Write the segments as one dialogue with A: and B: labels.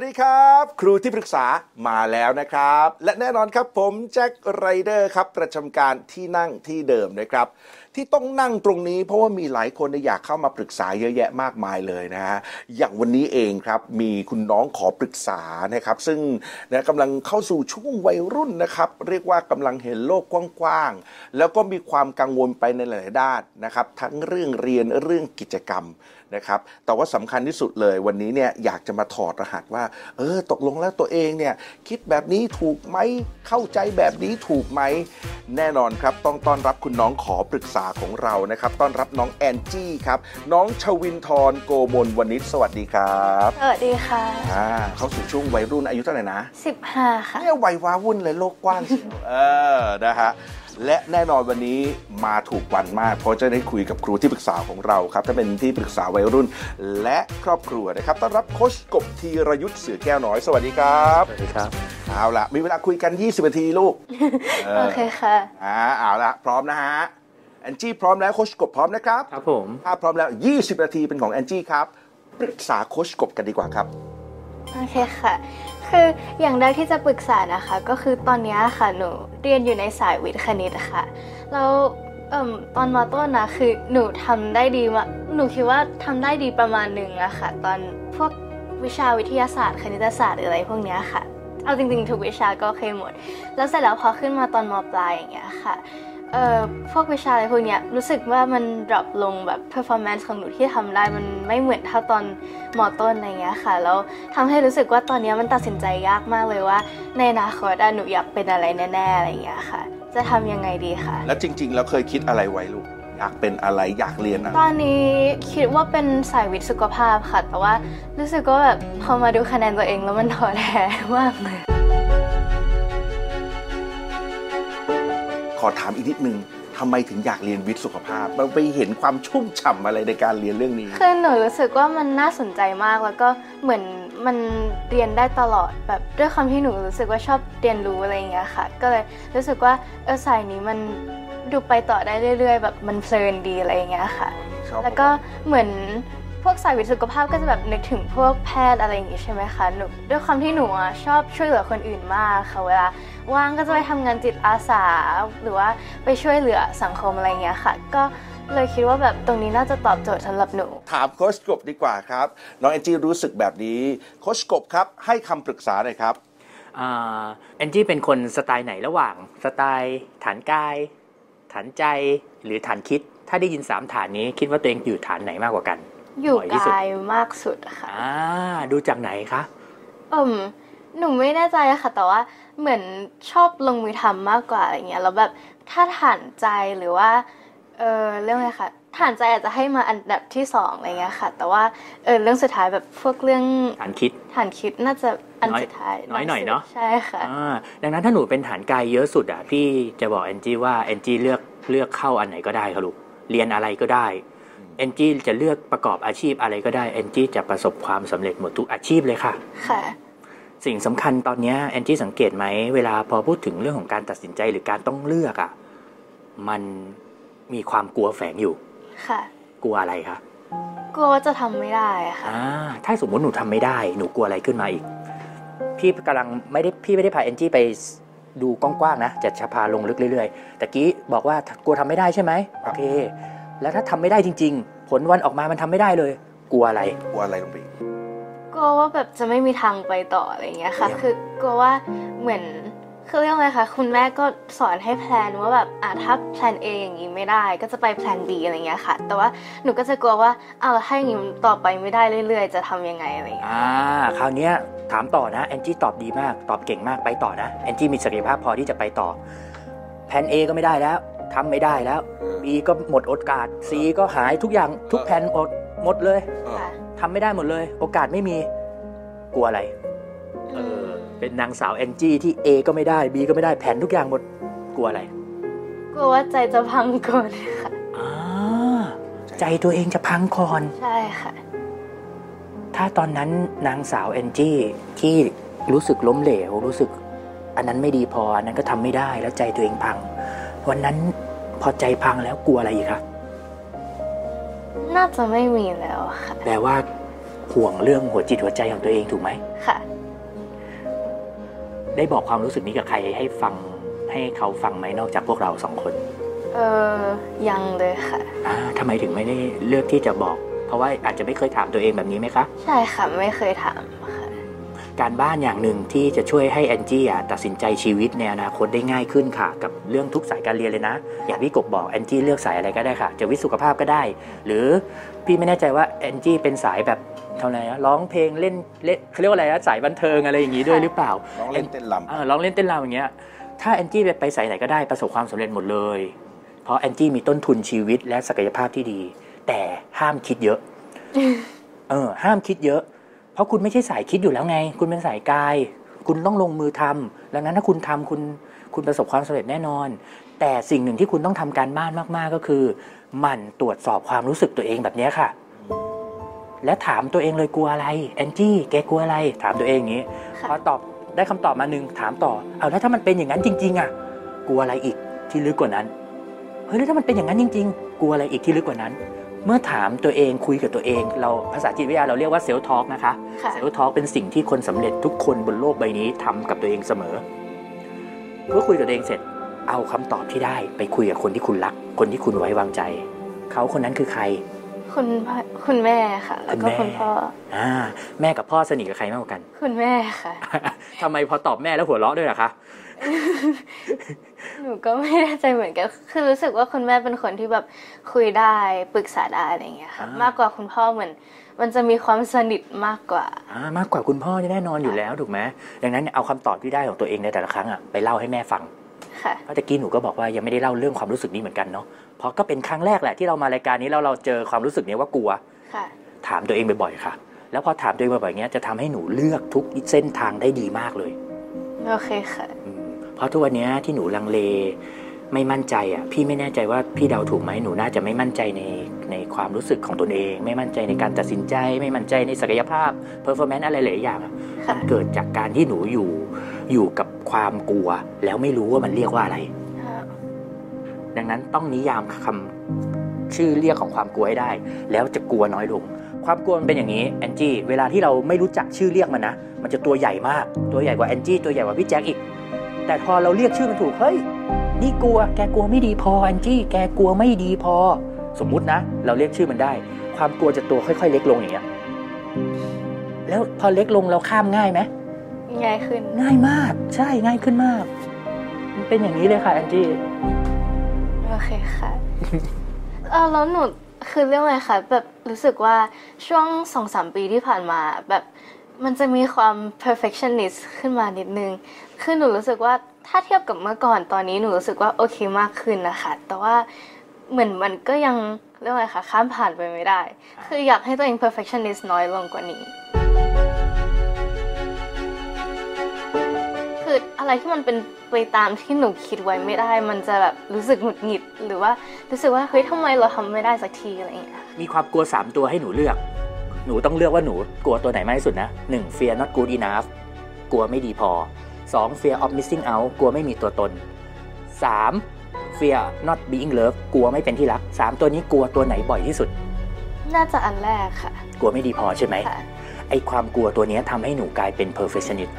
A: วัสดีครับ ครูที่ปรึกษามาแล้วนะครับ และแน่นอนครับผมแจ็คไรเดอร์ครับ ประจำการที่นั่งที่เดิมนะครับ ที่ต้องนั่งตรงนี้เพราะว่ามีหลายคนอยากเข้ามาปรึกษาเยอะแยะมากมายเลยนะฮะอย่างวันนี้เองครับมีคุณน้องขอปรึกษานะครับ ซึ่งนะกำลังเข้าสู่ช่วงวัยรุ่นนะครับ เรียกว่ากำลังเห็นโลกกว้างๆแล้วก็มีความกังวลไปในหลายด้านนะครับ ทั้งเรื่องเรียนเรื่องกิจกรรม นะครับแต่ว่าสำคัญที่สุดเลยวันนี้เนี่ยอยากจะมาถอดรหัสว่า เออตกลงแล้วตัวเองเนี่ยคิดแบบนี้ถูกไหมเข้าใจแบบนี้ถูกไหมแน่นอนครับ ต้องต้อนรับคุณน้องขอปรึกษาของเรานะครับต้อนรับน้องแอนจี้ครับ น้องชวินทรโกมลวณิชสวัสดีครับ
B: สวัสดีค่ะ
A: อ่าเข้าสู่ช่วงวัยรุ่นอายุเท่าไหร่นะ
B: 15 ค่ะ
A: เนี่ยวัยว้าวุ่นเลยโลกกว้างเชียวเออนะฮะ และแน่นอนวันนี้มาถูกวันมาก เพราะจะได้คุยกับครูที่ปรึกษาของเราครับถ้าเป็นที่ปรึกษาวัยรุ่น และครอบครัวนะครับต้อนรับโคชกบธีรยุทธ์เสือแก้วน้อยสวัสดีครับ
C: สวัสดีครับ
A: เอาละมีเวลาคุยกัน 20นาทีลูก
B: โอเคค่ะ
A: อ่าเอาละพร้อมนะฮะแอนจี้พร้อมแล้วโคชกบพร้อมนะครับ
C: ครับผม
A: ถ้าพร้อมแล้ว 20 นาทีเป็นของแอนจี้ครับปรึกษาโคชกบกันดีกว่าครับ
B: โอเคค่ะ คืออย่างแรกที่จะปรึกษานะคะ ก็คือตอนนี้ค่ะหนูเรียนอยู่ในสายวิทย์คณิตค่ะแล้วอตอนมอต้นนะคือหนูทำได้ดีมาหนูคิดว่าทำได้ดีประมาณหนึ่งอะค่ะ ตอนพวกวิชาวิทยาศาสตร์ คณิตศาสตร์หรืออะไรพวกนี้ค่ะ เอาจริงๆทุกวิชาก็โอเคหมด แล้วเสร็จแล้วพอขึ้นมาตอนมอปลายอย่างเงี้ยค่ะ เอ่อพวกวิชาอะไรพวกเนี้ยรู้สึกว่ามัน drop ลงแบบ performance ของหนูที่ทำได้มันไม่เหมือนเท่าตอนมอต้นอะไรเงี้ยค่ะแล้วทำให้รู้สึกว่าตอนเนี้ยมันตัดสินใจยากมากเลยว่า ในอนาคตอะหนูอยากเป็นอะไรแน่ๆอะไรเงี้ยค่ะ จะทำยังไงดีคะ
A: แล้วจริงๆแล้วเคยคิดอะไรไว้ลูกอยากเป็นอะไรอยากเรียนอะไร
B: ตอนนี้คิดว่าเป็นสายวิทย์สุขภาพค่ะ แต่ว่ารู้สึกว่าแบบพอมาดูคะแนนตัวเองแล้วมันท้อแท้มากเลย
A: ขอถามอีกนิดนึงทำไมถึงอยากเรียนวิทย์สุขภาพเราไปเห็นความชุ่มฉ่ำอะไรในการเรียนเรื่องนี้
B: คือหนูรู้สึกว่ามันน่าสนใจมากแล้วก็เหมือนมันเรียนได้ตลอดแบบด้วยความที่หนูรู้สึกว่าชอบเรียนรู้อะไรอย่างเงี้ยค่ะ ก็เลยรู้สึกว่าเออสายนี้มันดูไปต่อได้เรื่อย ๆ แบบมันเพลินดีอะไรอย่างเงี้ยค่ะ
A: ชอบ
B: แล้วก็เหมือน พวกสายวิทย์สุขภาพก็จะแบบนึกถึงพวกแพทย์อะไรอย่างงี้ใช่ไหมคะหนูด้วยความที่หนูอะชอบช่วยเหลือคนอื่นมากค่ะเวลาว่างก็จะไปทำงานจิตอาสา หรือว่าไปช่วยเหลือสังคมอะไรอย่างเงี้ยค่ะ ก็เลยคิดว่าแบบตรงนี้น่าจะตอบโจทย์สำหรับหนู
A: ถามโค้ชกบดีกว่าครับ น้องแอนจี้รู้สึกแบบนี้โค้ชกบครับให้คำปรึกษาหน่อยครับ
C: อ่าแอนจี้เป็นคนสไตล์ไหนระหว่างสไตล์ฐานกาย ฐานใจหรือฐานคิด ถ้าได้ยิน 3 ฐานนี้คิดว่าตัวเองอยู่ฐานไหนมากกว่ากัน
B: อยู่
C: บ่อยที่สุด
B: กายมากสุดค่ะ
C: อ่าดูจากไหนคะ
B: เอืมหนูไม่แน่ใจอะค่ะ แต่ว่าเหมือนชอบลงมือทำมากกว่าอะไรเงี้ยแล้วแบบถ้าฐานใจหรือว่าเออเรื่องอะไรคะฐานใจอาจจะให้มาอันดับที่สองอะไรเงี้ยค่ะ แต่ว่าเออเรื่องสุดท้ายแบบพวกเรื่อง
C: ฐานคิด
B: ฐานคิดน่าจะอัน
C: น้อย
B: สุดท้าย
C: น้อยหน่อยเนอะ
B: ใช่ค่ะ
C: อ่าดังนั้นถ้าหนูเป็นฐานกายเยอะสุดอะพี่จะบอกแอนจี้ว่าแอนจี้เลือกเลือกเข้าอันไหนก็ได้ครับลูกเรียนอะไรก็ได้ แอนจี้จะเลือกประกอบอาชีพอะไรก็ได้แอนจี้จะประสบความสำเร็จหมดทุกอาชีพเลยค่ะ
B: ค่ะ
C: สิ่งสำคัญตอนเนี้แอนจี้สังเกตไหมเวลาพอพูดถึงเรื่องของการตัดสินใจหรือการต้องเลือกอะ่ะมันมีความกลัวแฝงอยู่
B: ค่ะ
C: กลัวอะไรคะ
B: กลัวว่าจะทำไม่ได้อะค่ะ
C: อ่าถ้าสมมติหนูทำไม่ได้ หนูกลัวอะไรขึ้นมาอีก พี่กำลังไม่ได้พี่ไม่ได้พาแอนจี้ไปดูกว้างๆนะจะจะพาลงลึกเรื่อยๆแต่กี้บอกว่า กลัวทำไม่ได้ใช่ไหมโอเค แล้วถ้าทำไม่ได้จริง ๆ ผลวันออกมามันทำไม่ได้เลย กลัวอะไร
A: กลัวอะไรลงไปอีก
B: กลัวว่าแบบจะไม่มีทางไปต่ออะไรเงี้ยค่ะ คือกลัวว่าเหมือนคือเรื่องอะไรคะคุณแม่ก็สอนให้แพลนว่าแบบอะถ้าแพลน A อย่างงี้ไม่ได้ ก็จะไปแพลน B อะไรเงี้ยค่ะ แต่ว่าหนูก็จะกลัวว่าอ้าวแล้วถ้าอย่างงี้มันต่อไปไม่ได้เรื่อย ๆ จะทำยังไงอะไรเงี้ย
C: อ่าคราวเนี้ยถามต่อนะแอนจี้ตอบดีมากตอบเก่งมากไปต่อนะแอนจี้มีศักยภาพพอที่จะไปต่อแผน A ก็ไม่ได้แล้ว ทำไม่ได้แล้ว B ก็หมดโอกาส C ก็หายทุกอย่างทุกแผนหมดหมดเลย
A: เออ
B: ค่ะ
C: ทำไม่ได้หมดเลย โอกาสไม่มีกลัวอะไรเออเป็นนางสาวแอนจี้ที่ A ก็ไม่ได้ B ก็ไม่ได้แผนทุกอย่างหมดกลัวอะไร
B: กลัวว่าใจจะพังก่อนค่ะ
C: อ่าใจตัวเองจะพังก่อน
B: ใช่ค่ะ
C: ถ้าตอนนั้นนางสาวแอนจี้ที่รู้สึกล้มเหลว รู้สึก อันนั้นไม่ดีพออันนั้นก็ทำไม่ได้แล้วใจตัวเองพัง วันนั้นพอใจพังแล้วกลัวอะไรอีกครับ
B: น่าจะไม่มีแล้วค่ะ
C: แปลว่าห่วงเรื่องหัวจิตหัวใจของตัวเองถูกไหม
B: ค่ะ
C: ได้บอกความรู้สึกนี้กับใครให้ฟังให้เขาฟังไหมนอกจากพวกเราสองคน
B: เออยังเลยค่ะ
C: อ่าทำไมถึงไม่ได้เลือกที่จะบอก เพราะว่าอาจจะไม่เคยถามตัวเองแบบนี้ไหมคะ
B: ใช่ค่ะ ไม่เคยถามค่ะ
C: การบ้านอย่างหนึ่งที่จะช่วยให้แอนจี้อะตัดสินใจชีวิตในอนาคตได้ง่ายขึ้นค่ะ กับเรื่องทุกสายการเรียนเลยนะ อย่างพี่กบบอกแอนจี้เลือกสายอะไรก็ได้ค่ะ จะวิทย์สุขภาพก็ได้ หรือพี่ไม่แน่ใจว่าแอนจี้เป็นสายแบบเท่าไหร่นะร้องเพลงเล่นเล่นเขาเรียกว่าอะไรนะสายบันเทิงอะไรอย่างนี้ด้วยหรือเปล่า
A: น้องเล่นเต้นลำ
C: เออร้องเล่นเต้นรำอย่างเงี้ยถ้าแอนจี้ไปสายไหนก็ได้ประสบความสำเร็จหมดเลย เพราะแอนจี้มีต้นทุนชีวิตและศักยภาพที่ดี แต่ห้ามคิดเยอะเออห้ามคิดเยอะ เพราะคุณไม่ใช่สายคิดอยู่แล้วไง คุณเป็นสายกาย คุณต้องลงมือทำดังนั้นถ้าคุณทำคุณคุณประสบความสำเร็จแน่นอน แต่สิ่งหนึ่งที่คุณต้องทำการบ้านมากๆก็คือหมั่นตรวจสอบความรู้สึกตัวเองแบบเนี้ยค่ะ และถามตัวเองเลยกลัวอะไรแอนจี้แกกลัวอะไร ถามตัวเองอย่างนี้
B: ค่ะ
C: พอตอบได้คำตอบมาหนึ่งถามต่อเอาแล้วถ้ามันเป็นอย่างนั้นจริง ๆ อะ กลัวอะไรอีกที่ลึกกว่านั้นเฮ้ยแล้วถ้ามันเป็นอย่างนั้นจริง ๆ กลัวอะไรอีกที่ลึกกว่านั้น เมื่อถามตัวเองคุยกับตัวเอง เราภาษาจิตวิทยาเราเรียกว่าเซลล์ทอล์กนะคะ
B: ค่ะ
C: เซลล์ทอล์กเป็นสิ่งที่คนสำเร็จทุกคนบนโลกใบนี้ทำกับตัวเองเสมอเมื่อคุยกับตัวเองเสร็จ เอาคำตอบที่ได้ไปคุยกับคนที่คุณรัก คนที่คุณไว้วางใจ เขาคนนั้นคือใคร
B: คุณพ่อคุณแม่ค่ะ แล้วก็
C: คุ
B: คุณ
C: ณแม่
B: พ่อ
C: อ่าแม่กับพ่อสนิทกับใครมากกว่ากัน
B: คุณแม่ค่ะ
C: ทำไมพอตอบแม่แล้วหัวเราะด้วยล่ะคะ
B: หนูก็ไม่แน่ใจเหมือนกัน คือรู้สึกว่าคุณแม่เป็นคนที่แบบคุยได้ปรึกษาได้อะไรอย่างเงี้ยค่ะ
C: อ่าม
B: มากกว่าคุณพ่อเหมือน มันจะมีความสนิทมากกว่า
C: อ่ามากกว่าคุณพ่อแน่นอนอยู่แล้วถูกไหมดังนั้นเนี่ยเอาคำตอบที่ได้ของตัวเองในแต่ละครั้งอะไปเล่าให้แม่ฟัง
B: ค่ะ
C: เพราะตะกี้หนูก็บอกว่ายังไม่ได้เล่าเรื่องความรู้สึกนี้เหมือนกันเนาะ เพราะก็เป็นครั้งแรกแหละที่เรามารายการนี้แล้วเราเจอความรู้สึกนี้ว่ากลัว
B: ค่ะ
C: ถามตัวเองบ่อยๆค่ะ แล้วพอถามตัวเองบ่อยๆอย่างเงี้ยจะทำให้หนูเลือกทุกเส้นทางได้ดีมากเลย
B: โอเคค่ะ
C: อืม เพราะทุกวันเนี้ยที่หนูลังเลไม่มั่นใจอะพี่ไม่แน่ใจว่าพี่เดาถูกไหมหนูน่าจะไม่มั่นใจในในความรู้สึกของตนเอง ไม่มั่นใจในการตัดสินใจ ไม่มั่นใจในศักยภาพ performance อะไรหลายอย่างอะ
B: ค่ะ
C: มันเกิดจากการที่หนูอยู่อยู่กับความกลัว แล้วไม่รู้ว่ามันเรียกว่าอะไร ดังนั้นต้องนิยามคำชื่อเรียกของความกลัวให้ได้ แล้วจะกลัวน้อยลง ความกลัวมันเป็นอย่างนี้แอนจี้เวลาที่เราไม่รู้จักชื่อเรียกมันนะมันจะตัวใหญ่มากตัวใหญ่กว่าแอนจี้ตัวใหญ่กว่าพี่แจ็คอีก แต่พอเราเรียกชื่อมันถูกเฮ้ยนี่กลัว แกกลัวไม่ดีพอแอนจี้แกกลัวไม่ดีพอ สมมุตินะ เราเรียกชื่อมันได้ ความกลัวจะตัวค่อย ๆ เล็กลงอย่างเงี้ยแล้วพอเล็กลงเราข้ามง่ายไหม
B: ง่ายขึ้น
C: ง่ายมาก ใช่ง่ายขึ้นมาก มันเป็นอย่างนี้เลยค่ะแอนจี้
B: โอเคค่ะเออแล้วหนูคือเรื่องอะไรคะแบบรู้สึกว่าช่วงสองสามปีที่ผ่านมาแบบ มันจะมีความ perfectionist ขึ้นมานิดนึง คือหนูรู้สึกว่าถ้าเทียบกับเมื่อก่อนตอนนี้หนูรู้สึกว่าโอเคมากขึ้นนะคะ แต่ว่าเหมือนมันก็ยังเรื่องอะไรคะข้ามผ่านไปไม่ได้ คืออยากให้ตัวเอง perfectionist น้อยลงกว่านี้ คืออะไรที่มันเป็นไปตามที่หนูคิดไว้ไม่ได้ มันจะแบบรู้สึกหงุดหงิด หรือว่ารู้สึกว่าเฮ้ยทำไมเราทำไม่ได้สักทีอะไรอย่างเงี้ย
C: มีความกลัว 3 ตัวให้หนูเลือก หนูต้องเลือกว่าหนูกลัวตัวไหนมากที่สุดนะ 1. fear not good enough กลัวไม่ดีพอ 2. fear of missing out กลัวไม่มีตัวตน 3. fear not being loved กลัวไม่เป็นที่รัก 3 ตัวนี้กลัวตัวไหนบ่อยที่สุด
B: น่าจะอันแรกค่ะ
C: กลัวไม่ดีพอใช่ไหม
B: ค่ะ
C: ไอความกลัวตัวเนี้ยทำให้หนูกลายเป็น perfectionist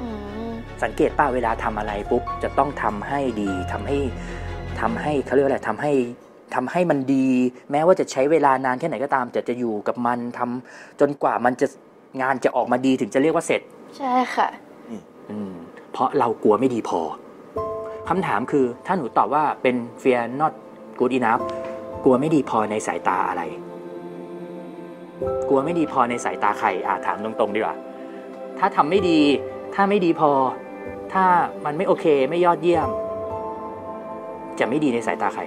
B: อืม
C: สังเกตป้าเวลาทำอะไรปุ๊บจะต้องทำให้ดีทำให้ทำให้เขาเรียกว่าอะไรทำให้ ทำให้มันดี แม้ว่าจะใช้เวลานานแค่ไหนก็ตามแต่จะอยู่กับมันทำจนกว่ามันจะงานจะออกมาดีถึงจะเรียกว่าเสร็จ
B: ใช่ค่ะ
C: อืมเพราะเรากลัวไม่ดีพอคำถามคือถ้าหนูตอบว่าเป็น fear not good enough กลัวไม่ดีพอในสายตาอะไร กลัวไม่ดีพอในสายตาใครอ่าถามตรงๆดีกว่า ถ้าทำไม่ดี ถ้าไม่ดีพอ ถ้ามันไม่โอเค ไม่ยอดเยี่ยม จะไม่ดีในสายตาใคร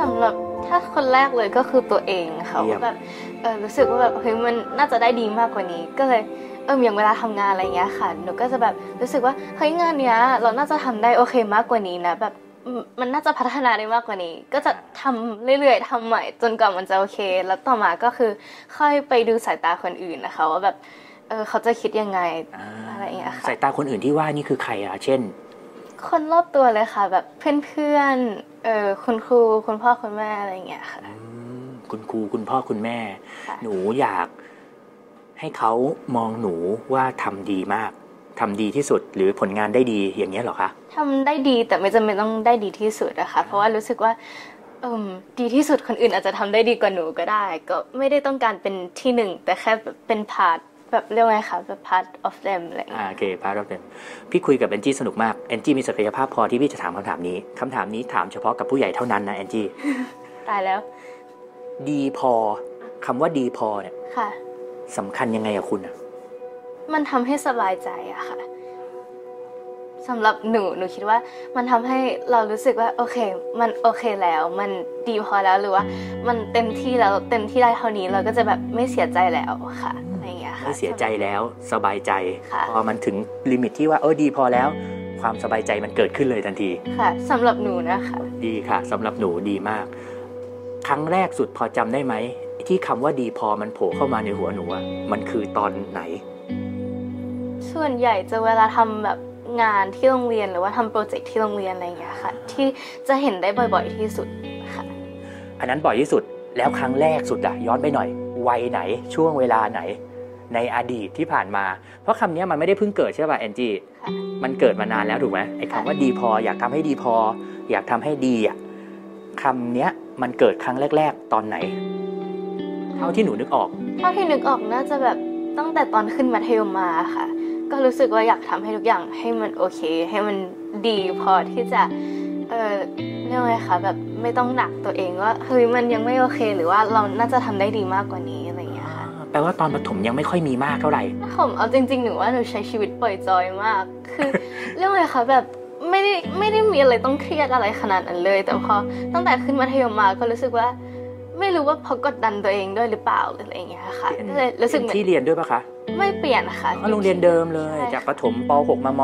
B: สำหรับถ้าคนแรกเลยก็คือตัวเองค่ะ
C: เยี่ยม
B: ว่าแบบเออรู้สึกว่าแบบเฮ้ยมันน่าจะได้ดีมากกว่านี้ ก็เลยเอออย่างเวลาทำงานอะไรเงี้ยค่ะ หนูก็จะแบบรู้สึกว่าเฮ้ยงานเนี้ย เราน่าจะทำได้โอเคมากกว่านี้นะแบบอืมมันน่าจะพัฒนาได้มากกว่านี้ ก็จะทำเรื่อยๆทำใหม่ จนกว่ามันจะโอเค แล้วต่อมาก็คือค่อยไปดูสายตาคนอื่นนะคะ ว่าแบบเออเขาจะคิดยังไง อะไรอย่างเงี้ยค่ะ
C: สายตาคนอื่นที่ว่านี่คือใครอะ เช่น
B: คนรอบตัวเลยค่ะ แบบเพื่อนๆเออคุณครูคุณพ่อคุณแม่อะไรอย่างเงี้ยค่ะ
C: อืมคุณครูคุณพ่อคุณแม่
B: ค่ะ
C: หนูอยากให้เขามองหนูว่าทำดีมากทำดีที่สุดหรือผลงานได้ดีอย่างนี้ยเหรอคะ
B: ทำได้ดีแต่ไม่จำเป็นต้องได้ดีที่สุดนะคะ เพราะว่ารู้สึกว่าเอิมดีที่สุดคนอื่นอาจจะทำได้ดีกว่าหนูก็ได้ ก็ไม่ได้ต้องการเป็นที่หนึ่งแต่แค่แบบเป็น part แบบเรียกว่าไงคะแบบ part of them อะไรอย่าง
C: อ่า
B: เงี้ย
C: โอเค part of them พี่คุยกับแอนจี้สนุกมากแอนจี้มีศักยภาพพอที่พี่จะถามคำถามนี้คำถามนี้ถามเฉพาะกับผู้ใหญ่เท่านั้นนะแอนจี้
B: ตายแล้ว
C: ดีพอคำว่าดีพอเนี่ย
B: ค่ะ
C: สำคัญยังไงกับคุณอะ
B: มันทำให้สบายใจอะค่ะสำหรับหนูหนูคิดว่ามันทำให้เรารู้สึกว่าโอเค มันโอเคแล้ว มันดีพอแล้วหรือว่า มันเต็มที่แล้วเต็มที่ได้เท่านี้เราก็จะแบบไม่เสียใจแล้วค่ะอะ ไรอย่างเงี้ยค่ะ
C: ไม่เสียใจแล้วสบายใจ
B: ค่ะ
C: พอมันถึงลิมิตที่ว่าเออดีพอแล้ว ความสบายใจมันเกิดขึ้นเลยทันที
B: ค่ะสำหรับหนูนะคะ
C: ดีค่ะสำหรับหนูดีมาก ครั้งแรกสุดพอจำได้ไหม ที่คำว่าดีพอมันโผล่เข้ามาในหัวหนูอะมันคือตอนไหน
B: ส่วนใหญ่จะเวลาทำแบบงานที่โรงเรียนหรือว่าทำโปรเจกต์ที่โรงเรียนอะไรอย่างเงี้ยค่ะ ที่จะเห็นได้บ่อยๆที่สุดค่ะ
C: อันนั้นบ่อยที่สุดแล้วครั้งแรกสุดอะย้อนไปหน่อยวัยไหนช่วงเวลาไหน ในอดีตที่ผ่านมา เพราะคำนี้มันไม่ได้เพิ่งเกิดใช่ป่ะแอนจี้
B: ค่ะ
C: มันเกิดมานานแล้วถูกไหมไอ้
B: ค่ะ
C: คำว่าดีพอ อยากทำให้ดีพอ อยากทำให้ดีอะคำเนี้ยมันเกิดครั้งแรก ๆ ตอนไหน เท่าที่หนูนึกออก
B: เท่าที่นึกออกน่าจะแบบตั้งแต่ตอนขึ้นมัธยมมาค่ะ ก็รู้สึกว่าอยากทำให้ทุกอย่างให้มันโอเค ให้มันดีพอที่จะ เออเรียกว่าไงคะแบบไม่ต้องหนักตัวเองว่าเฮ้ยมันยังไม่โอเค หรือว่าเราน่าจะทำได้ดีมากกว่านี้
C: ลว่าตอนประถมยังไม่ค่อยมีมากเท่าไหร่
B: ผมเอาจริงๆหนูว่าหนูใช้ชีวิตปล่อยจอยมาก คือเรื่องอะไรคะแบบไม่ได้ไม่ได้มีอะไรต้องเครียดอะไรขนาดนั้นเลย แต่พอตั้งแต่ขึ้นมัธยมมาก็รู้สึกว่าไม่รู้ว่าเพราะกดดันตัวเองด้วยหรือเปล่าหรืออะไรอย่างเงี้ยค่ะก็เลยรู้สึกเหมือน
C: ที่เรียนด้วยปะคะ
B: ไม่เปลี่ยนค่ะ
C: อ๋อโรงเรียนเดิมเลย
B: ใช่
C: จากประถม ป.6 มา ม.
B: 1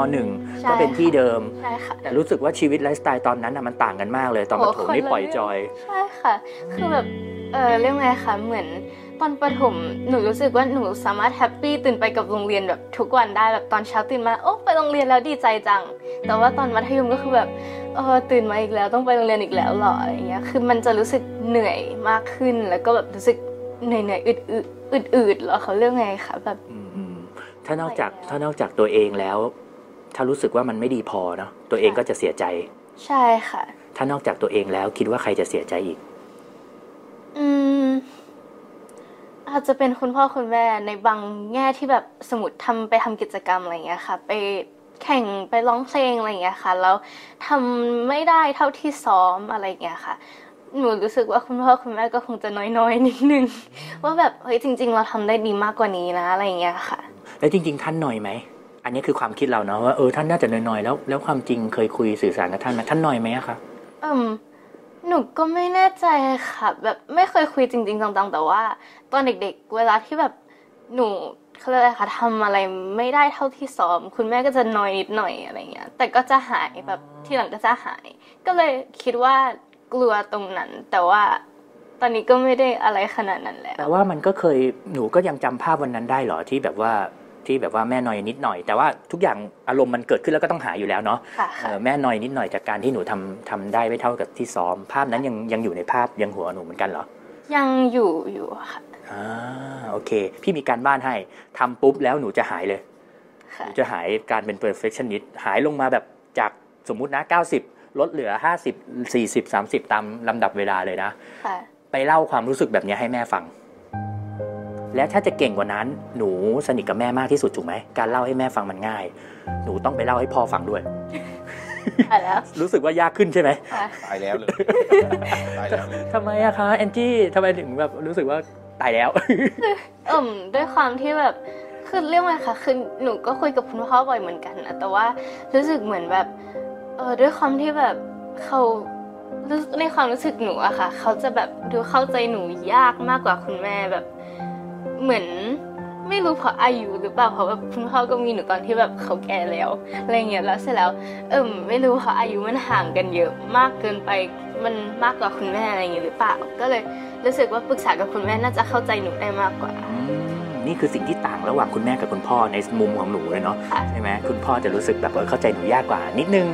B: ใช่
C: ก็เป็นที่เดิม
B: ใช่ค่ะ
C: แต่รู้สึกว่าชีวิตไลฟ์สไตล์ตอนนั้นน่ะมันต่างกันมากเลย ตอนประถมนี่
B: โอ้โหคนละ
C: ปล่อยจอย
B: ใช่ค่ะ คือแบบเออเรื่องไงคะเหมือน ตอนประถมหนูรู้สึกว่าหนูสามารถ happy ตื่นไปกับโรงเรียนแบบทุกวันได้แบบตอนเช้าตื่นมาโอ้ไปโรงเรียนแล้วดีใจจัง แต่ว่าตอนมัธยมก็คือแบบเออตื่นมาอีกแล้วต้องไปโรงเรียนอีกแล้วเหรออะไรเงี้ยคือมันจะรู้สึกเหนื่อยมากขึ้น แล้วก็แบบรู้สึกเหนื่อยเหนื่อยๆอึดอึดอึดอึดๆเหรอเขาเรื่องไงคะแบบ
C: อืมอืมถ้านอกจาก
B: ไปแล้ว
C: ถ้านอกจากตัวเองแล้ว ถ้ารู้สึกว่ามันไม่ดีพอเนาะตัวเอง
B: ค่ะ
C: ก็จะเสียใจ
B: ใช่ค่ะ
C: ถ้านอกจากตัวเองแล้วคิดว่าใครจะเสียใจอีก
B: อืม อาจจะเป็นคุณพ่อคุณแม่ในบางแง่ที่แบบสมมติทำไปทำกิจกรรมอะไรอย่างเงี้ยค่ะ ไปแข่งไปร้องเพลงอะไรอย่างเงี้ยค่ะ แล้วทำไม่ได้เท่าที่ซ้อมอะไรอย่างเงี้ยค่ะหนูรู้สึกว่าคุณพ่อคุณแม่ก็คงจะน้อยๆ นิดนึง ว่าแบบเฮ้ยจริง ๆ เราทำได้ดีมากกว่านี้นะอะไรอย่างเงี้ยค่ะ
C: แล้วจริง ๆ ท่านหน่อยไหมอันนี้คือความคิดเราเนาะว่าเออท่านน่าจะหน่อยๆแล้ว แล้วความจริงเคยคุยสื่อสารกับท่านไหมท่านหน่อยไหมอะคะ
B: อืม หนูก็ไม่แน่ใจค่ะ แบบไม่เคยคุยจริง ๆจังๆแต่ว่า ตอนเด็ก ๆ เวลาที่แบบหนูเขาเรียกอะไรคะทำอะไรไม่ได้เท่าที่ซ้อม คุณแม่ก็จะนอยนิดหน่อยอะไรเงี้ย แต่ก็จะหายแบบที่หลังก็จะหาย ก็เลยคิดว่ากลัวตรงนั้น แต่ว่าตอนนี้ก็ไม่ได้อะไรขนาดนั้นแล้ว
C: แต่ว่ามันก็เคยหนูก็ยังจำภาพวันนั้นได้เหรอที่แบบว่า ที่แบบว่าแม่หน่อยนิดหน่อย แต่ว่าทุกอย่างอารมณ์มันเกิดขึ้นแล้วก็ต้องหายอยู่แล้วเนาะ
B: ค่ะ
C: เอ
B: ค่ะ
C: อแม่หน่อยนิดหน่อยจากการที่หนูทำทำได้ไม่เท่ากับที่ซ้อม ภาพนั้นยังยังอยู่ในภาพยังหัวหนูเหมือนกันเหรอ
B: ยังอยู่อยู่ค่ะ
C: อ่าโอเค พี่มีการบ้านให้ทำปุ๊บแล้วหนูจะหายเลยห
B: ค่ะ
C: นูจะหายการเป็น perfectionist หายลงมาแบบจากสมมุตินะ 90 ลดเหลือ 50 40 30 ตามลำดับเวลาเลยนะ
B: ค่ะ
C: ไปเล่าความรู้สึกแบบนี้ให้แม่ฟัง และถ้าจะเก่งกว่านั้นหนูสนิทกับแม่มากที่สุดถูกไหมการเล่าให้แม่ฟังมันง่าย หนูต้องไปเล่าให้พ่อฟังด้วย
B: ค่ะแล้ว
C: รู้สึกว่ายากขึ้นใช่ไหม
B: ค่ะ
A: ตายแล้วเลยตายแล้วเลย
C: ทำไมอะคะแอนจี้ทำไมถึงแบบรู้สึกว่าตายแล้ว
B: เอิ่มด้วยความที่แบบคือเรียกว่าไงคะคือหนูก็คุยกับคุณพ่อบ่อยเหมือนกันนะแต่ว่ารู้สึกเหมือนแบบเออด้วยความที่แบบเขารู้ในความรู้สึกหนูอะค่ะ เขาจะแบบดูเข้าใจหนูยากมากกว่าคุณแม่แบบ เหมือนไม่รู้เพราะอายุหรือเปล่าเพราะแบบคุณพ่อก็มีหนูตอนที่แบบเขาแก่แล้วอะไรเงี้ยแล้วเสร็จแล้ว เอิ่มไม่รู้เพราะอายุมันห่างกันเยอะมากเกินไปมันมากกว่าคุณแม่อะไรเงี้ยหรือเปล่าก็เลยรู้สึกว่าปรึกษากับคุณแม่น่าจะเข้าใจหนูได้มากกว่า
C: อืมนี่คือสิ่งที่ต่างระหว่างคุณแม่กับคุณพ่อในมุมของหนูเลยเนาะ
B: ค่ะ
C: ใช่ไหมคุณพ่อจะรู้สึกแบบเออเข้าใจหนูยากกว่านิดนึง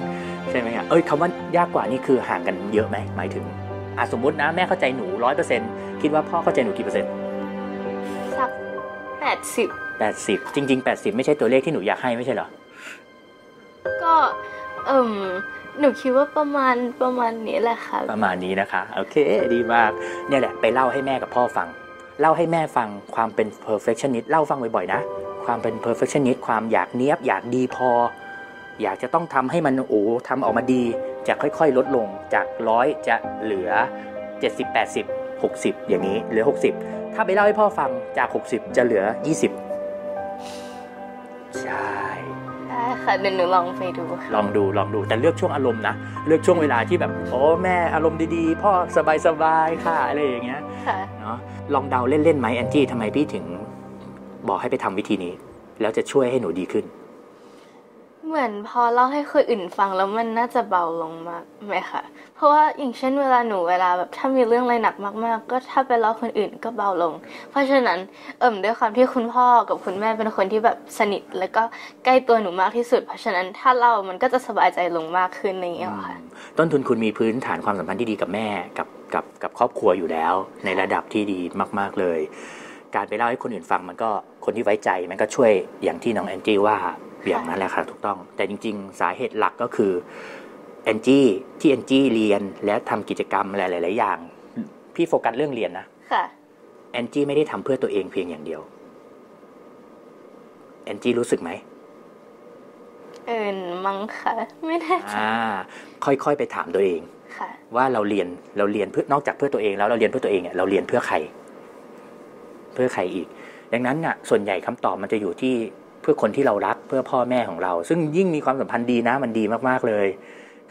C: ใช่ไหมอะเอ้ยคำว่ายากกว่านี่คือห่างกันเยอะไหมหมายถึงอะสมมตินะแม่เข้าใจหนูร้อยเปอร์เซ็นต์คิดว่าพ่อเข้าใจหนูกี่เปอร์เซ็นต์
B: สัก 80
C: 80 จริง ๆ 80 ไม่ใช่ตัวเลขที่หนูอยากให้ไม่ใช่เหรอ
B: ก็เอิ่มหนูคิดว่าประมาณประมาณนี้แหละค่ะ
C: ประมาณนี้นะคะ โอเค ดีมาก เนี่ยแหละ ไปเล่าให้แม่กับพ่อฟัง เล่าให้แม่ฟังความเป็น perfectionist เล่าฟังบ่อยๆนะ ความเป็น perfectionist ความอยากเนี้ยบ อยากดีพอ อยากจะต้องทำให้มันโอ้ทำออกมาดี จะค่อยๆ ลดลงจากร้อยจะเหลือ 70 80 60 อย่างนี้เหลือ 60 ถ้าไปเล่าให้พ่อฟังจาก 60 จะเหลือ 20 ใช่
B: ได้ค่ะเดี๋ยวหนูลองไปดูค่ะ
C: ลองดูลองดูแต่เลือกช่วงอารมณ์นะเลือกช่วงเวลาที่แบบโอ้แม่อารมณ์ดีๆ พ่อสบายๆค่ะอะไรอย่างเงี้ย
B: ค่ะ
C: เนาะลองเดาเล่นๆไหมแอนจี้ทำไมพี่ถึงบอกให้ไปทำวิธีนี้ แล้วจะช่วยให้หนูดีขึ้น
B: เหมือนพอเล่าให้คนอื่นฟังแล้วมันน่าจะเบาลงมากไหมคะเพราะว่าอย่างเช่นเวลาหนูเวลาแบบถ้ามีเรื่องอะไรหนักมากๆ ก็ถ้าไปเล่าคนอื่นก็เบาลง เพราะฉะนั้นเอิ่มด้วยความที่คุณพ่อกับคุณแม่เป็นคนที่แบบสนิท แล้วก็ใกล้ตัวหนูมากที่สุด เพราะฉะนั้นถ้าเล่ามันก็จะสบายใจลงมากขึ้นอย่างเงี้ยค่ะ
C: ต้นทุนคุณมีพื้นฐานความสัมพันธ์ที่ดีกับแม่กับกับกับครอบครัวอยู่แล้ว ในระดับที่ดีมาก ๆเลย การไปเล่าให้คนอื่นฟังมันก็คนที่ไว้ใจมันก็ช่วยอย่างที่น้องแอนจี้ว่า อย่างนั้นแหละค่ะถูกต้อง แต่จริง ๆ สาเหตุหลักก็คือแอนจี้ที่แอนจี้เรียนและทำกิจกรรมอะไรหลายๆอย่าง พี่โฟกัสเรื่องเรียนนะ
B: ค่ะ
C: แอนจี้ไม่ได้ทำเพื่อตัวเองเพียงอย่างเดียวแอนจี้รู้สึกไหม
B: เอินมั้งค่ะไม่แน่ใจ
C: อ่าค่อยๆไปถามตัวเอง
B: ค่ะ
C: ว่าเราเรียนเราเรียนเพื่อนอกจากเพื่อตัวเองแล้วเราเรียนเพื่อตัวเองเนี่ยเราเรียนเพื่อใคร เพื่อใครอีก ดังนั้นน่ะส่วนใหญ่คำตอบมันจะอยู่ที่เพื่อคนที่เรารักเพื่อพ่อแม่ของเรา ซึ่งยิ่งมีความสัมพันธ์ดีนะมันดีมากๆเลย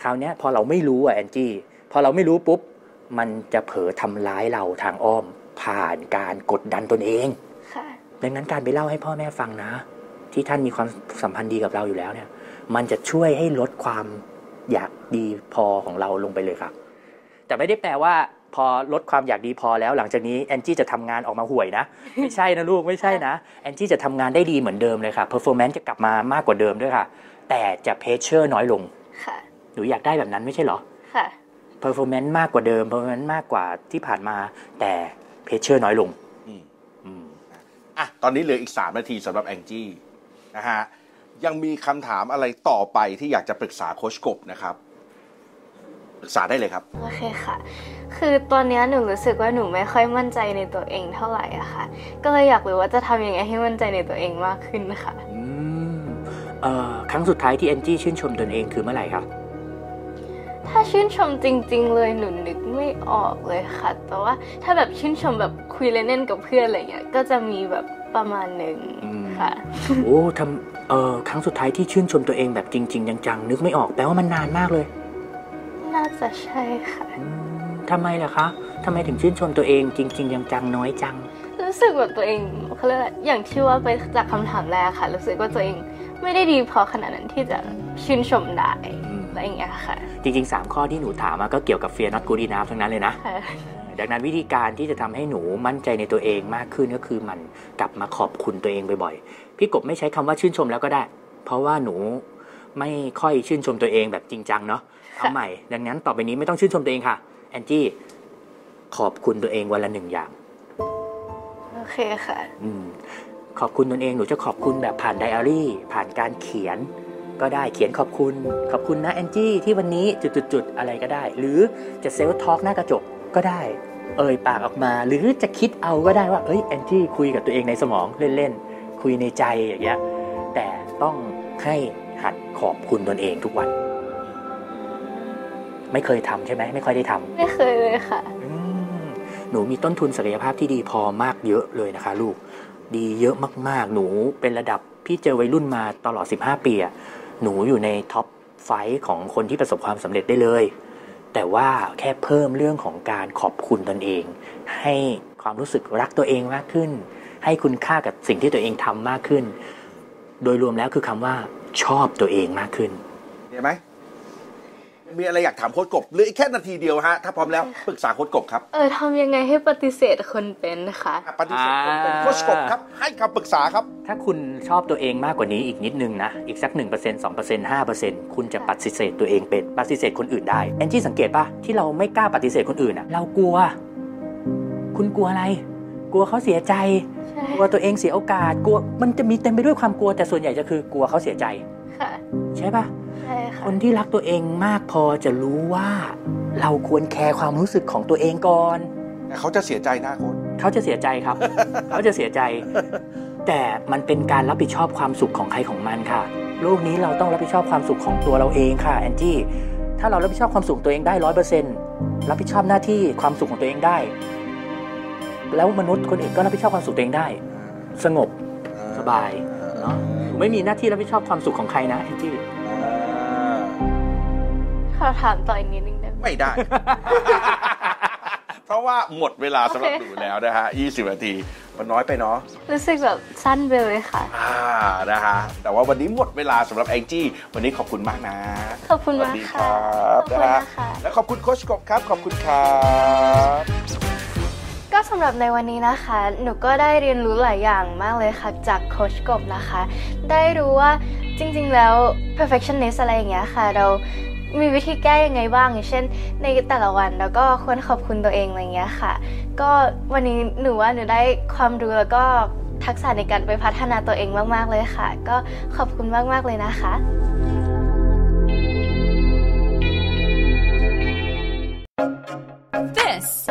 C: คราวเนี้ยพอเราไม่รู้อะแอนจี้พอเราไม่รู้ปุ๊บมันจะเผลอทำร้ายเราทางอ้อม ผ่านการกดดันตนเอง
B: ค่ะ
C: ดังนั้นการไปเล่าให้พ่อแม่ฟังนะ ที่ท่านมีความสัมพันธ์ดีกับเราอยู่แล้วเนี่ย มันจะช่วยให้ลดความอยากดีพอของเราลงไปเลยครับ แต่ไม่ได้แปลว่า พอลดความอยากดีพอแล้วหลังจากนี้แอนจี้จะทำงานออกมาห่วยนะ ไม่ใช่นะลูกไม่ใช่นะแอนจี้จะทำงานได้ดีเหมือนเดิมเลยค่ะ performance จะกลับมามากกว่าเดิมด้วยค่ะ แต่จะ pressure น้อยลง
B: ค่ะ
C: หนูอยากได้แบบนั้นไม่ใช่เหรอ
B: ค่ะ
C: performance มากกว่าเดิม performance มากกว่าที่ผ่านมา แต่ pressure น้อยลง
A: อืม
C: อืม
A: อะตอนนี้เหลืออีก 3 นาทีสำหรับแอนจี้นะฮะยังมีคำถามอะไรต่อไปที่อยากจะปรึกษาโค้ชกบนะครับ ปรึกษาได้เลยครับ
B: โอเคค่ะ คือตอนเนี้ยหนูรู้สึกว่าหนูไม่ค่อยมั่นใจในตัวเองเท่าไหร่อะค่ะ ก็เลยอยากรู้ว่าจะทำยังไงให้มั่นใจในตัวเองมากขึ้นค่ะ
C: อืมเอ่อครั้งสุดท้ายที่แอนจี้ชื่นชมตนเองคือเมื่อไหร่ครับ
B: ถ้าชื่นชมจริง ๆ เลยหนูนึกไม่ออกเลยค่ะ แต่ว่าถ้าแบบชื่นชมแบบคุยเล่นๆกับเพื่อนอะไรเงี้ย ก็จะมีแบบประมาณหนึ่ง
C: อืม
B: ค่ะ
C: โอ้ทำเอ่อครั้งสุดท้ายที่ชื่นชมตัวเองแบบจริง ๆ จังๆนึกไม่ออกแปลว่ามันนานมากเลย
B: น่าจะใช่ค่ะ
C: อืมทำไมล่ะคะทำไมถึงชื่นชมตัวเองจริงๆจังๆน้อยจัง
B: รู้สึกแบบตัวเองเขาเรียกอะไรอย่างที่ว่าไปจากคำถามแรกค่ะ รู้สึกว่าตัวเองไม่ได้ดีพอขนาดนั้นที่จะชื่นชมได้
C: อืม
B: อะไรอย่างเงี้ยค่ะ
C: จริง ๆ 3 ข้อที่หนูถามมาก็เกี่ยวกับ fear not good enough ทั้งนั้นเลยนะ
B: ค่ะ
C: ดังนั้นวิธีการที่จะทำให้หนูมั่นใจในตัวเองมากขึ้นก็คือมันกลับมาขอบคุณตัวเองบ่อยๆ พี่กบไม่ใช้คำว่าชื่นชมแล้วก็ได้ เพราะว่าหนูไม่ค่อยชื่นชมตัวเองแบบจริงจังเนาะ เอาใหม่ ดังนั้นต่อไปนี้ไม่ต้องชื่นชมตัวเองค่ะ แอนจี้ ขอบคุณตัวเองวันละหนึ่งอย่าง
B: โอเคค่ะ
C: อืมขอบคุณตนเองหนูจะขอบคุณแบบผ่านไดอารี่ ผ่านการเขียน ก็ได้เขียนขอบคุณ ขอบคุณนะแอนจี้ที่วันนี้จุดๆๆอะไรก็ได้ หรือจะ self talk หน้ากระจกก็ได้ เอ่ยปากออกมา หรือจะคิดเอาก็ได้ว่าเอ้ยแอนจี้คุยกับตัวเองในสมองเล่นๆคุยในใจอย่างเงี้ยแต่ต้องให้หัดขอบคุณตนเองทุกวัน ไม่เคยทำใช่ไหมไม่ค่อยได้ทำ
B: ไม่เคยเลยค่ะ
C: อืมหนูมีต้นทุนศักยภาพที่ดีพอมากเยอะเลยนะคะ ลูก ดีเยอะมากๆ หนูเป็นระดับพี่เจอวัยรุ่นมาตลอด 15 ปีอะหนูอยู่ใน top five ของคนที่ประสบความสำเร็จได้เลย แต่ว่าแค่เพิ่มเรื่องของการขอบคุณตนเอง ให้ความรู้สึกรักตัวเองมากขึ้น ให้คุณค่ากับสิ่งที่ตัวเองทำมากขึ้น โดยรวมแล้วคือคำว่าชอบตัวเองมากขึ้น
A: เห็นไหม มีอะไรอยากถามโค้ชกบเหลืออีกแค่นาทีเดียวฮะ ถ้าพร้อมแล้วปรึกษาโค้ชกบครับ
B: เออทำยังไงให้ปฏิเสธคนเป็นคะ
A: อะปฏิเสธคนเป็นโค้ชกบครับ ให้คำปรึกษาครับ
C: ถ้าคุณชอบตัวเองมากกว่านี้อีกนิดนึงนะ อีกสัก 1% 2% 5%คุณจะปฏิเสธตัวเองเป็นปฏิเสธคนอื่นได้แอนจี้สังเกตปะที่เราไม่กล้าปฏิเสธคนอื่นอะเรากลัว คุณกลัวอะไร กลัวเขาเสียใจ
B: ใช่
C: กลัวตัวเองเสียโอกาส กลัวมันจะมีเต็มไปด้วยความกลัวแต่ส่วนใหญ่จะคือกลัวเขาเสียใจ
B: ค่ะ
C: ใช่ปะ
B: ใช่ค่ะ
C: คนที่รักตัวเองมากพอจะรู้ว่าเราควรแคร์ความรู้สึกของตัวเองก่อน
A: แต่เขาจะเสียใจหน้าคน
C: เขาจะเสียใจครับ เขาจะเสียใจ แต่มันเป็นการรับผิดชอบความสุขของใครของมันค่ะ โลกนี้เราต้องรับผิดชอบความสุขของตัวเราเองค่ะแอนจี้ ถ้าเรารับผิดชอบความสุขตัวเองได้ร้อยเปอร์เซ็นรับผิดชอบหน้าที่ความสุขของตัวเองได้ แล้วมนุษย์คนอื่นก็รับผิดชอบความสุขตัวเองได้ สงบสบายเนาะห นูไม่มีหน้าที่รับผิดชอบความสุขของใครนะแอนจี้
B: ขอถามต่ออีกนิดนึงได้ไหม
A: ไม่ได้ เพราะว่าหมดเวลาสำหรับ
B: โอเค
A: หนูแล้วนะฮะ 20 นาที มันน้อยไปเนาะ
B: รู้สึกแบบสั้นไปเลยค่ะ
A: อ่า นะฮะ แต่ว่าวันนี้หมดเวลาสำหรับแองจี้ วันนี้ขอบคุณมากนะ
B: ขอบคุณ
A: สวั
B: มา
A: ส
B: ก
A: ดีค
B: ค่ะ
A: รับ
B: ขอบคุณ
A: นะฮะ
B: นะคะ
A: และขอบคุณโค้ชกบครับ ขอบคุณครับ
B: ก็สำหรับในวันนี้นะคะ หนูก็ได้เรียนรู้หลายอย่างมากเลยค่ะ จากโคชกบนะคะ ได้รู้ว่าจริงๆแล้ว perfectionist อะไรอย่างเงี้ยค่ะ เรามีวิธีแก้ยังไงบ้างอย่างเช่น ในแต่ละวันแล้วก็ควรขอบคุณตัวเองอะไรเงี้ยค่ะ ก็วันนี้หนูว่าหนูได้ความรู้แล้วก็ทักษะในการไปพัฒนาตัวเองมากๆเลยค่ะ ก็ขอบคุณมากๆเลยนะคะ